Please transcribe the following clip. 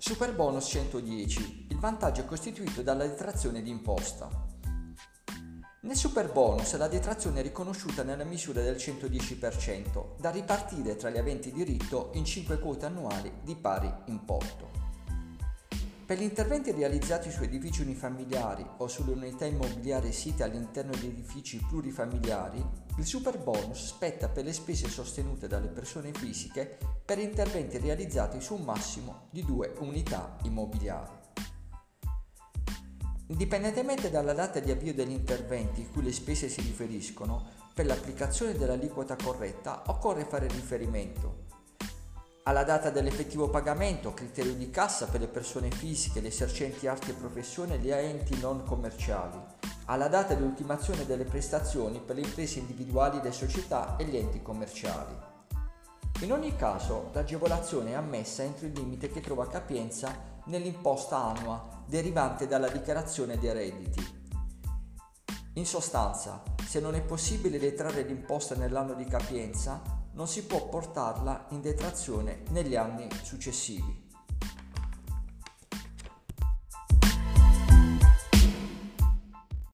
Super bonus 110. Il vantaggio è costituito dalla detrazione d'imposta. Nel super bonus la detrazione è riconosciuta nella misura del 110%, da ripartire tra gli aventi diritto in 5 quote annuali di pari importo. Per gli interventi realizzati su edifici unifamiliari o sulle unità immobiliari site all'interno di edifici plurifamiliari, il super bonus spetta per le spese sostenute dalle persone fisiche per interventi realizzati su un massimo di due unità immobiliari. Indipendentemente dalla data di avvio degli interventi cui le spese si riferiscono, per l'applicazione dell'aliquota corretta occorre fare riferimento alla data dell'effettivo pagamento, criterio di cassa per le persone fisiche, le esercenti arti e professioni e gli enti non commerciali, alla data di ultimazione delle prestazioni per le imprese individuali, le società e gli enti commerciali. In ogni caso, l'agevolazione è ammessa entro il limite che trova capienza nell'imposta annua derivante dalla dichiarazione dei redditi. In sostanza, se non è possibile detrarre l'imposta nell'anno di capienza, non si può portarla in detrazione negli anni successivi.